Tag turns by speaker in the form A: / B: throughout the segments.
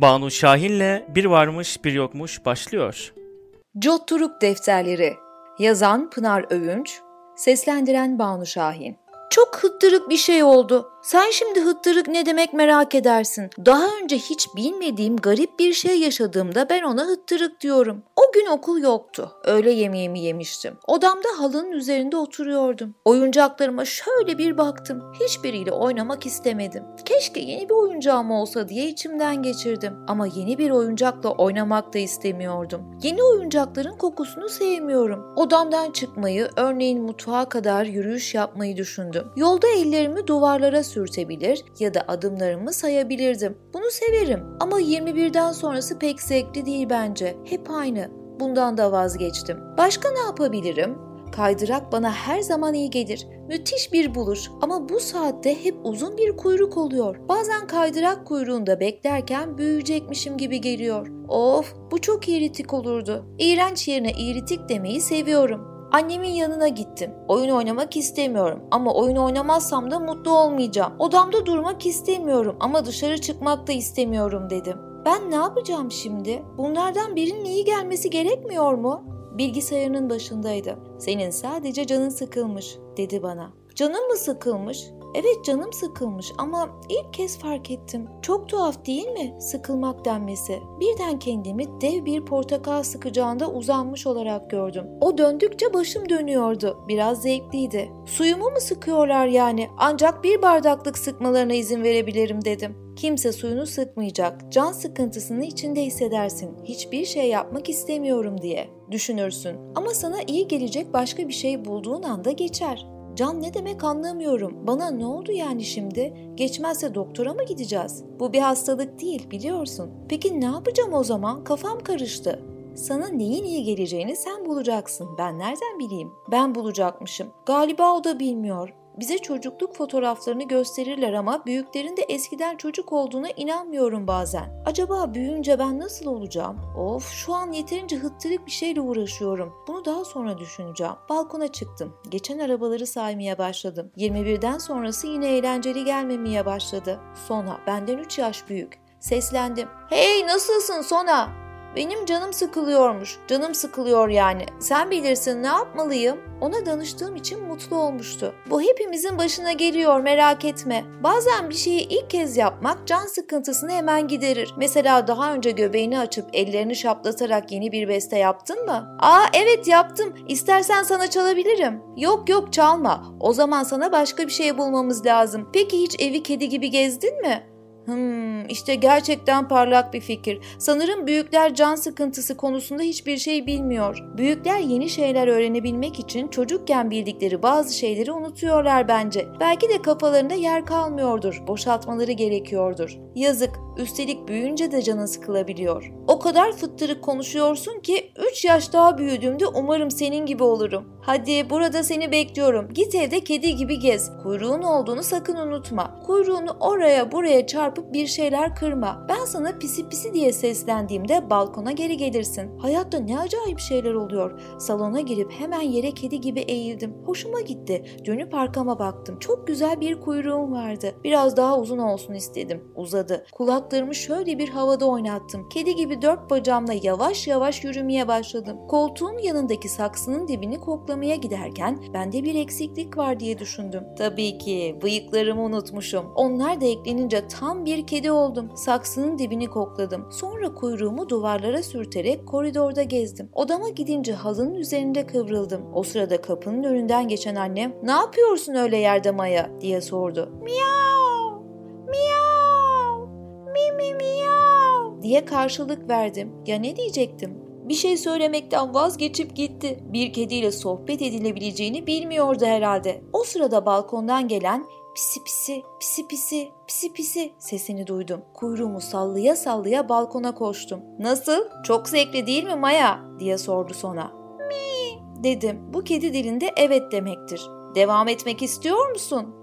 A: Banu Şahin'le Bir Varmış Bir Yokmuş başlıyor.
B: Cotturuk Defterleri Yazan Pınar Övünç Seslendiren Banu Şahin Çok hıttırık bir şey oldu. Sen şimdi hıttırık ne demek merak edersin. Daha önce hiç bilmediğim garip bir şey yaşadığımda ben ona hıttırık diyorum. O gün okul yoktu. Öğle yemeğimi yemiştim. Odamda halının üzerinde oturuyordum. Oyuncaklarıma şöyle bir baktım. Hiçbiriyle oynamak istemedim. Keşke yeni bir oyuncağım olsa diye içimden geçirdim. Ama yeni bir oyuncakla oynamak da istemiyordum. Yeni oyuncakların kokusunu sevmiyorum. Odamdan çıkmayı, örneğin mutfağa kadar yürüyüş yapmayı düşündüm. Yolda ellerimi duvarlara sürtebilir ya da adımlarımı sayabilirdim. Bunu severim ama 21'den sonrası pek zevkli değil bence. Hep aynı. Bundan da vazgeçtim. Başka ne yapabilirim? Kaydırak bana her zaman iyi gelir. Müthiş bir buluş ama bu saatte hep uzun bir kuyruk oluyor. Bazen kaydırak kuyruğunda beklerken büyüyecekmişim gibi geliyor. Of bu çok iritik olurdu. İğrenç yerine iritik demeyi seviyorum. Annemin yanına gittim. Oyun oynamak istemiyorum ama oyun oynamazsam da mutlu olmayacağım. Odamda durmak istemiyorum ama dışarı çıkmak da istemiyorum dedim. Ben ne yapacağım şimdi? Bunlardan birinin iyi gelmesi gerekmiyor mu? Bilgisayarının başındaydı. Senin sadece canın sıkılmış dedi bana. Canım mı sıkılmış? Evet canım sıkılmış ama ilk kez fark ettim. Çok tuhaf değil mi sıkılmak denmesi? Birden kendimi dev bir portakal sıkacağında uzanmış olarak gördüm. O döndükçe başım dönüyordu. Biraz zevkliydi. Suyumu mu sıkıyorlar yani? Ancak bir bardaklık sıkmalarına izin verebilirim dedim. Kimse suyunu sıkmayacak. Can sıkıntısını içinde hissedersin. Hiçbir şey yapmak istemiyorum diye düşünürsün. Ama sana iyi gelecek başka bir şey bulduğun anda geçer. Can ne demek anlamıyorum. Bana ne oldu yani şimdi? Geçmezse doktora mı gideceğiz? Bu bir hastalık değil biliyorsun. Peki ne yapacağım o zaman? Kafam karıştı. Sana neyin iyi geleceğini sen bulacaksın. Ben nereden bileyim? Ben bulacakmışım. Galiba o da bilmiyor. Bize çocukluk fotoğraflarını gösterirler ama büyüklerin de eskiden çocuk olduğuna inanmıyorum bazen. Acaba büyüyünce ben nasıl olacağım? Of şu an yeterince hıttırık bir şeyle uğraşıyorum. Bunu daha sonra düşüneceğim. Balkona çıktım. Geçen arabaları saymaya başladım. 21'den sonrası yine eğlenceli gelmemeye başladı. Sona benden 3 yaş büyük. Seslendim. Hey nasılsın Sona? Benim canım sıkılıyormuş. Canım sıkılıyor yani. Sen bilirsin ne yapmalıyım? Ona danıştığım için mutlu olmuştu. Bu hepimizin başına geliyor merak etme. Bazen bir şeyi ilk kez yapmak can sıkıntısını hemen giderir. Mesela daha önce göbeğini açıp ellerini şaplatarak yeni bir beste yaptın mı? Aa evet yaptım. İstersen sana çalabilirim. Yok yok çalma. O zaman sana başka bir şey bulmamız lazım. Peki hiç evi kedi gibi gezdin mi? Hmm, işte gerçekten parlak bir fikir. Sanırım büyükler can sıkıntısı konusunda hiçbir şey bilmiyor. Büyükler yeni şeyler öğrenebilmek için çocukken bildikleri bazı şeyleri unutuyorlar bence. Belki de kafalarında yer kalmıyordur. Boşaltmaları gerekiyordur. Yazık. Üstelik büyüyünce de canın sıkılabiliyor. O kadar fıttırık konuşuyorsun ki 3 yaş daha büyüdüğümde umarım senin gibi olurum. Hadi burada seni bekliyorum. Git evde kedi gibi gez. Kuyruğun olduğunu sakın unutma. Kuyruğunu oraya buraya çarpıp bir şeyler kırma. Ben sana pisi pisi diye seslendiğimde balkona geri gelirsin. Hayatta ne acayip şeyler oluyor. Salona girip hemen yere kedi gibi eğildim. Hoşuma gitti. Dönüp arkama baktım. Çok güzel bir kuyruğum vardı. Biraz daha uzun olsun istedim. Uzadı. Kulaklarımı şöyle bir havada oynattım. Kedi gibi dört bacağımla yavaş yavaş yürümeye başladım. Koltuğun yanındaki saksının dibini koklamaya giderken bende bir eksiklik var diye düşündüm. Tabii ki bıyıklarımı unutmuşum. Onlar da eklenince tam bir kedi oldum. Saksının dibini kokladım. Sonra kuyruğumu duvarlara sürterek koridorda gezdim. Odama gidince halının üzerinde kıvrıldım. O sırada kapının önünden geçen annem "Ne yapıyorsun öyle yerde Maya?" diye sordu. "Miyav! Diye karşılık verdim. Ya ne diyecektim? Bir şey söylemekten vazgeçip gitti. Bir kediyle sohbet edilebileceğini bilmiyordu herhalde. O sırada balkondan gelen pisi pisi, pisi pisi, pisi pisi sesini duydum. Kuyruğumu sallaya sallaya balkona koştum. Nasıl? Çok zevkli değil mi Maya? diye sordu sonra. Mi dedim. Bu kedi dilinde evet demektir. Devam etmek istiyor musun?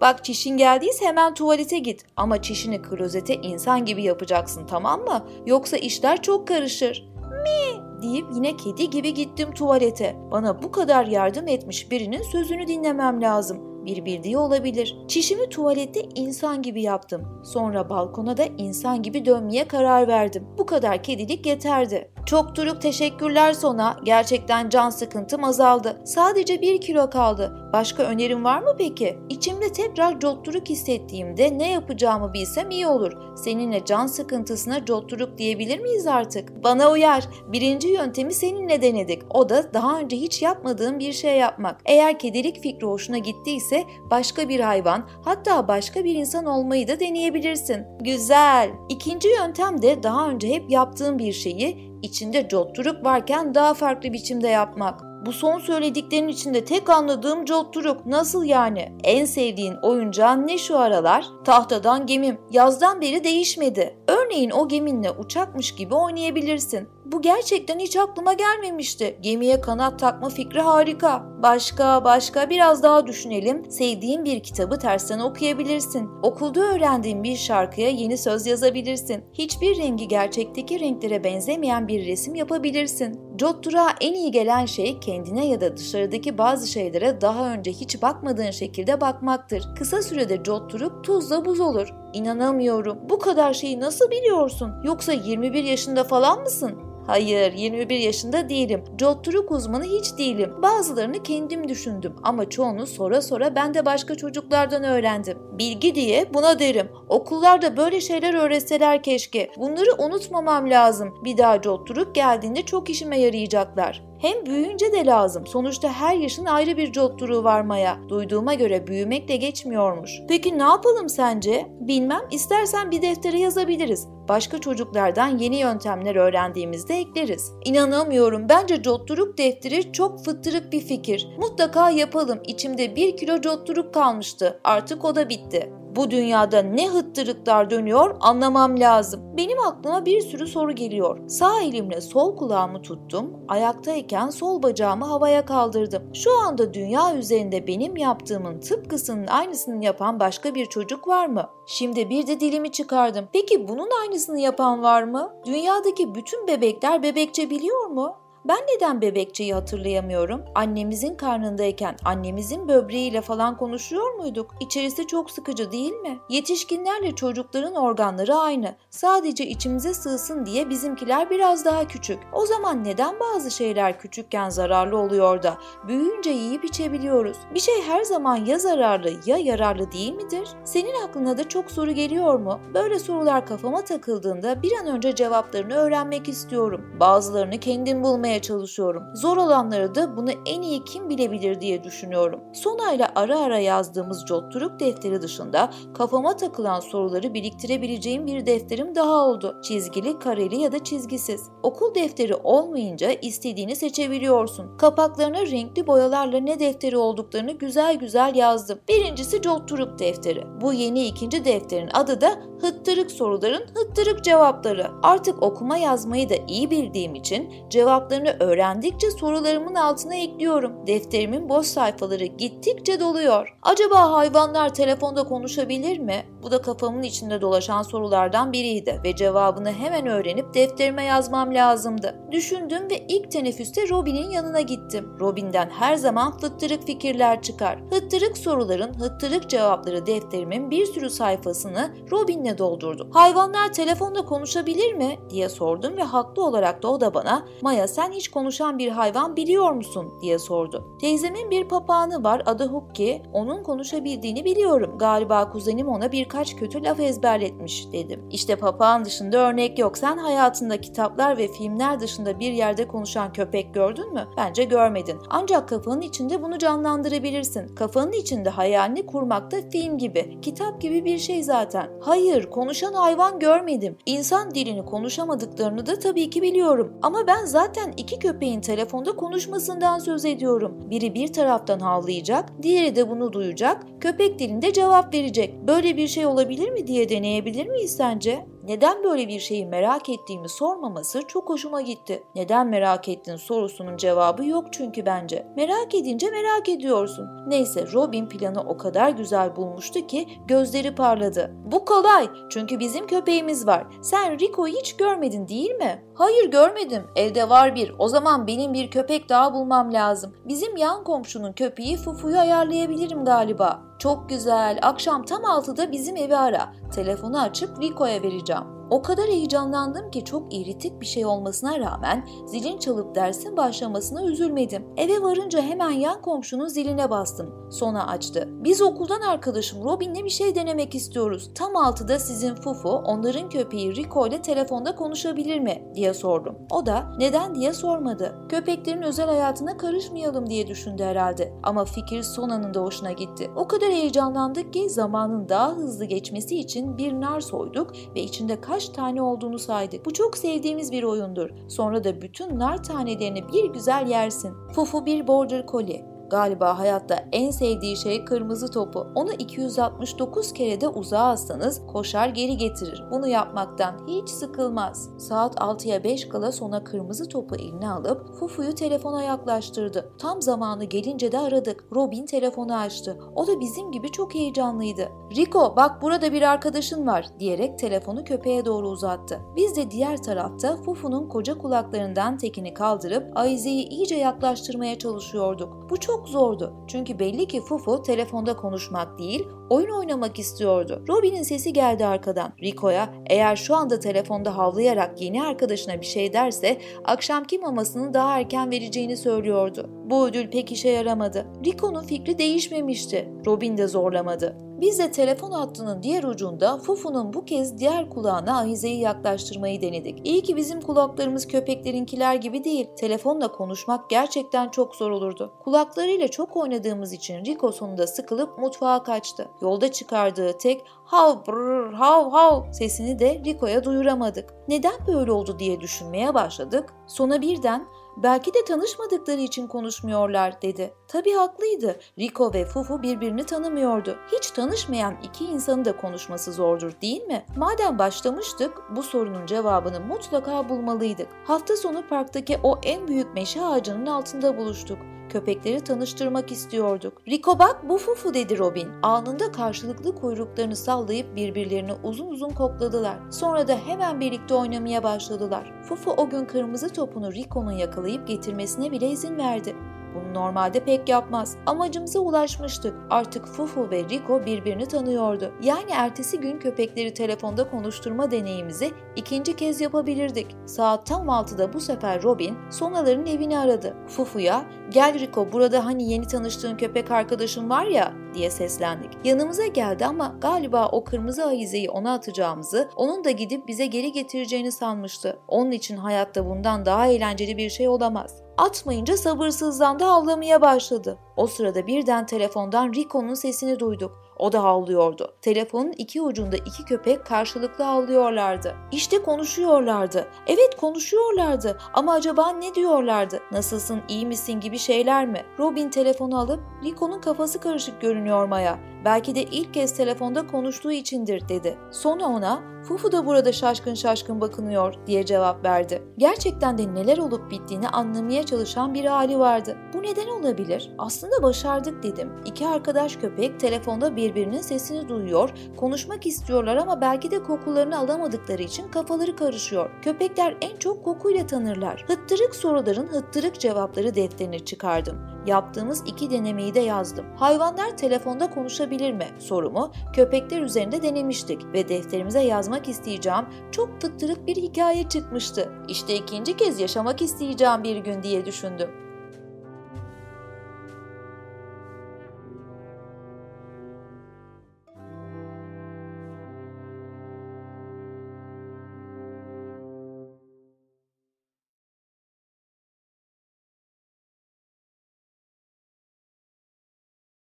B: Bak çişin geldiyse hemen tuvalete git. Ama çişini klozete insan gibi yapacaksın tamam mı? Yoksa işler çok karışır. Mi deyip yine kedi gibi gittim tuvalete. Bana bu kadar yardım etmiş birinin sözünü dinlemem lazım. bir bildiği olabilir. Çişimi tuvalette insan gibi yaptım. Sonra balkona da insan gibi dönmeye karar verdim. Bu kadar kedilik yeterdi. Çok duruk teşekkürler sona. Gerçekten can sıkıntım azaldı. Sadece bir kilo kaldı. Başka önerim var mı peki? İçimde tekrar cotturuk hissettiğimde ne yapacağımı bilsem iyi olur. Seninle can sıkıntısına cotturuk diyebilir miyiz artık? Bana uyar. Birinci yöntemi seninle denedik. O da daha önce hiç yapmadığım bir şey yapmak. Eğer kedilik fikri hoşuna gittiyse başka bir hayvan hatta başka bir insan olmayı da deneyebilirsin. Güzel. İkinci yöntem de daha önce hep yaptığım bir şeyi içinde cotturuk varken daha farklı biçimde yapmak. Bu son söylediklerin içinde tek anladığım cotturuk. Nasıl yani? En sevdiğin oyuncağın ne şu aralar? Tahtadan gemim. Yazdan beri değişmedi. Örneğin o geminle uçakmış gibi oynayabilirsin. Bu gerçekten hiç aklıma gelmemişti. Gemiye kanat takma fikri harika. Başka, başka biraz daha düşünelim. Sevdiğin bir kitabı tersten okuyabilirsin. Okulda öğrendiğin bir şarkıya yeni söz yazabilirsin. Hiçbir rengi gerçekteki renklere benzemeyen bir resim yapabilirsin. Jottura en iyi gelen şey kendine ya da dışarıdaki bazı şeylere daha önce hiç bakmadığın şekilde bakmaktır. Kısa sürede Jotturuk tuzla buz olur. İnanamıyorum. Bu kadar şeyi nasıl biliyorsun? Yoksa 21 yaşında falan mısın? Hayır, 21 yaşında değilim. Jotturuk uzmanı hiç değilim. Bazılarını kendim düşündüm ama çoğunu sonra sonra ben de başka çocuklardan öğrendim. Bilgi diye buna derim. Okullarda böyle şeyler öğretseler keşke. Bunları unutmamam lazım. Bir daha Jotturuk geldiğinde çok işime yarayacaklar. Hem büyüyünce de lazım. Sonuçta her yaşın ayrı bir cotturuğu var Maya. Duyduğuma göre büyümekle geçmiyormuş. Peki ne yapalım sence? Bilmem. İstersen bir deftere yazabiliriz. Başka çocuklardan yeni yöntemler öğrendiğimizde ekleriz. İnanamıyorum. Bence cotturuk defteri çok fıttırık bir fikir. Mutlaka yapalım. İçimde bir kilo cotturuk kalmıştı. Artık o da bitti. Bu dünyada ne hıttırıklar dönüyor anlamam lazım. Benim aklıma bir sürü soru geliyor. Sağ elimle sol kulağımı tuttum, ayaktayken sol bacağımı havaya kaldırdım. Şu anda dünya üzerinde benim yaptığımın tıpkısının aynısını yapan başka bir çocuk var mı? Şimdi bir de dilimi çıkardım. Peki bunun aynısını yapan var mı? Dünyadaki bütün bebekler bebekçe biliyor mu? Ben neden bebekçeyi hatırlayamıyorum? Annemizin karnındayken annemizin böbreğiyle falan konuşuyor muyduk? İçerisi çok sıkıcı değil mi? Yetişkinlerle çocukların organları aynı. Sadece içimize sığsın diye bizimkiler biraz daha küçük. O zaman neden bazı şeyler küçükken zararlı oluyor da büyüyünce yiyip içebiliyoruz? Bir şey her zaman ya zararlı ya yararlı değil midir? Senin aklına da çok soru geliyor mu? Böyle sorular kafama takıldığında bir an önce cevaplarını öğrenmek istiyorum. Bazılarını kendim bulmaya bulmaya çalışıyorum. Zor olanları da bunu en iyi kim bilebilir diye düşünüyorum. Sonayla ara ara yazdığımız Jotturuk defteri dışında kafama takılan soruları biriktirebileceğim bir defterim daha oldu. Çizgili, kareli ya da çizgisiz. Okul defteri olmayınca istediğini seçebiliyorsun. Kapaklarına renkli boyalarla ne defteri olduklarını güzel güzel yazdım. Birincisi Jotturuk defteri. Bu yeni ikinci defterin adı da Hıttırık soruların hıttırık cevapları. Artık okuma yazmayı da iyi bildiğim için cevaplarını sorularını öğrendikçe sorularımın altına ekliyorum. Defterimin boş sayfaları gittikçe doluyor. Acaba hayvanlar telefonda konuşabilir mi? Bu da kafamın içinde dolaşan sorulardan biriydi ve cevabını hemen öğrenip defterime yazmam lazımdı. Düşündüm ve ilk teneffüste Robin'in yanına gittim. Robin'den her zaman fıttırık fikirler çıkar. Hıttırık soruların hıttırık cevapları defterimin bir sürü sayfasını Robin'le doldurdu. Hayvanlar telefonda konuşabilir mi diye sordum ve haklı olarak da o da bana Maya sen hiç konuşan bir hayvan biliyor musun diye sordu. Teyzemin bir papağanı var adı Hukki. Onun konuşabildiğini biliyorum. Galiba kuzenim ona birkaç kötü laf ezberletmiş dedim. İşte papağan dışında örnek yok. Sen hayatında kitaplar ve filmler dışında bir yerde konuşan köpek gördün mü? Bence görmedin. Ancak kafanın içinde bunu canlandırabilirsin. Kafanın içinde hayalini kurmak da film gibi, kitap gibi bir şey zaten. Hayır, konuşan hayvan görmedim. İnsan dilini konuşamadıklarını da tabii ki biliyorum. Ama ben zaten iki köpeğin telefonda konuşmasından söz ediyorum. Biri bir taraftan havlayacak, diğeri de bunu duyacak, köpek dilinde cevap verecek. Böyle bir şey olabilir mi diye deneyebilir miyiz sence? Neden böyle bir şeyi merak ettiğimi sormaması çok hoşuma gitti. Neden merak ettin sorusunun cevabı yok çünkü bence. Merak edince merak ediyorsun. Neyse Robin planı o kadar güzel bulmuştu ki gözleri parladı. Bu kolay çünkü bizim köpeğimiz var. Sen Rico'yu hiç görmedin değil mi? Hayır görmedim. Evde var bir. O zaman benim bir köpek daha bulmam lazım. Bizim yan komşunun köpeği Fufu'yu ayarlayabilirim galiba. Çok güzel. Akşam tam 6'da bizim evi ara. Telefonu açıp Rico'ya vereceğim. Ciao. O kadar heyecanlandım ki çok iritik bir şey olmasına rağmen zilin çalıp dersin başlamasına üzülmedim. Eve varınca hemen yan komşunun ziline bastım. Sona açtı. Biz okuldan arkadaşım Robin'le bir şey denemek istiyoruz. Tam altıda sizin Fufu onların köpeği Rico ile telefonda konuşabilir mi diye sordum. O da neden diye sormadı. Köpeklerin özel hayatına karışmayalım diye düşündü herhalde. Ama fikir son anında hoşuna gitti. O kadar heyecanlandık ki zamanın daha hızlı geçmesi için bir nar soyduk ve içinde kaç kaç tane olduğunu saydık. Bu çok sevdiğimiz bir oyundur. Sonra da bütün nar tanelerini bir güzel yersin. Fufu bir border collie. Galiba hayatta en sevdiği şey kırmızı topu. Onu 269 kere de uzağa atsanız koşar geri getirir. Bunu yapmaktan hiç sıkılmaz. Saat 6'ya 5 kala sona kırmızı topu eline alıp Fufu'yu telefona yaklaştırdı. Tam zamanı gelince de aradık. Robin telefonu açtı. O da bizim gibi çok heyecanlıydı. Rico bak burada bir arkadaşın var diyerek telefonu köpeğe doğru uzattı. Biz de diğer tarafta Fufu'nun koca kulaklarından tekini kaldırıp Aize'yi iyice yaklaştırmaya çalışıyorduk. Bu çok çok zordu. Çünkü belli ki Fufu telefonda konuşmak değil, oyun oynamak istiyordu. Robin'in sesi geldi arkadan. Rico'ya eğer şu anda telefonda havlayarak yeni arkadaşına bir şey derse akşamki mamasını daha erken vereceğini söylüyordu. Bu ödül pek işe yaramadı. Rico'nun fikri değişmemişti. Robin de zorlamadı. Biz de telefon hattının diğer ucunda Fufu'nun bu kez diğer kulağına ahizeyi yaklaştırmayı denedik. İyi ki bizim kulaklarımız köpeklerinkiler gibi değil. Telefonla konuşmak gerçekten çok zor olurdu. Kulaklarıyla çok oynadığımız için Rico sonunda sıkılıp mutfağa kaçtı. Yolda çıkardığı tek hav brrr hav hav sesini de Rico'ya duyuramadık. Neden böyle oldu diye düşünmeye başladık. Sona birden Belki de tanışmadıkları için konuşmuyorlar dedi. Tabii haklıydı. Rico ve Fufu birbirini tanımıyordu. Hiç tanışmayan iki insanın da konuşması zordur değil mi? Madem başlamıştık bu sorunun cevabını mutlaka bulmalıydık. Hafta sonu parktaki o en büyük meşe ağacının altında buluştuk. Köpekleri tanıştırmak istiyorduk. Rico bak bu Fufu dedi Robin. Anında karşılıklı kuyruklarını sallayıp birbirlerini uzun uzun kokladılar. Sonra da hemen birlikte oynamaya başladılar. Fufu o gün kırmızı topunu Rico'nun yakalayıp getirmesine bile izin verdi. Bunu normalde pek yapmaz. Amacımıza ulaşmıştık. Artık Fufu ve Rico birbirini tanıyordu. Yani ertesi gün köpekleri telefonda konuşturma deneyimizi ikinci kez yapabilirdik. Saat tam 6'da bu sefer Robin Sonaların evini aradı. Fufu'ya gel Rico burada hani yeni tanıştığın köpek arkadaşın var ya diye seslendik. Yanımıza geldi ama galiba o kırmızı ayizeyi ona atacağımızı, onun da gidip bize geri getireceğini sanmıştı. Onun için hayatta bundan daha eğlenceli bir şey olamaz. Atmayınca sabırsızlandı havlamaya başladı. O sırada birden telefondan Rico'nun sesini duyduk. O da havlıyordu. Telefonun iki ucunda iki köpek karşılıklı havlıyorlardı. İşte konuşuyorlardı. Evet konuşuyorlardı ama acaba ne diyorlardı? Nasılsın, iyi misin gibi şeyler mi? Robin telefonu alıp Rico'nun kafası karışık görünüyor Maya. Belki de ilk kez telefonda konuştuğu içindir dedi. Sonra ona Fufu da burada şaşkın şaşkın bakınıyor diye cevap verdi. Gerçekten de neler olup bittiğini anlamaya çalışan bir hali vardı. Bu neden olabilir? Aslında başardık dedim. İki arkadaş köpek telefonda birbirinin sesini duyuyor, konuşmak istiyorlar ama belki de kokularını alamadıkları için kafaları karışıyor. Köpekler en çok kokuyla tanırlar. Hıttırık soruların hıttırık cevapları defterine çıkardım. Yaptığımız iki denemeyi de yazdım. Hayvanlar telefonda konuşabilir mi sorumu köpekler üzerinde denemiştik ve defterimize yazmak isteyeceğim çok tıktırık bir hikaye çıkmıştı. İşte ikinci kez yaşamak isteyeceğim bir gün diye düşündüm.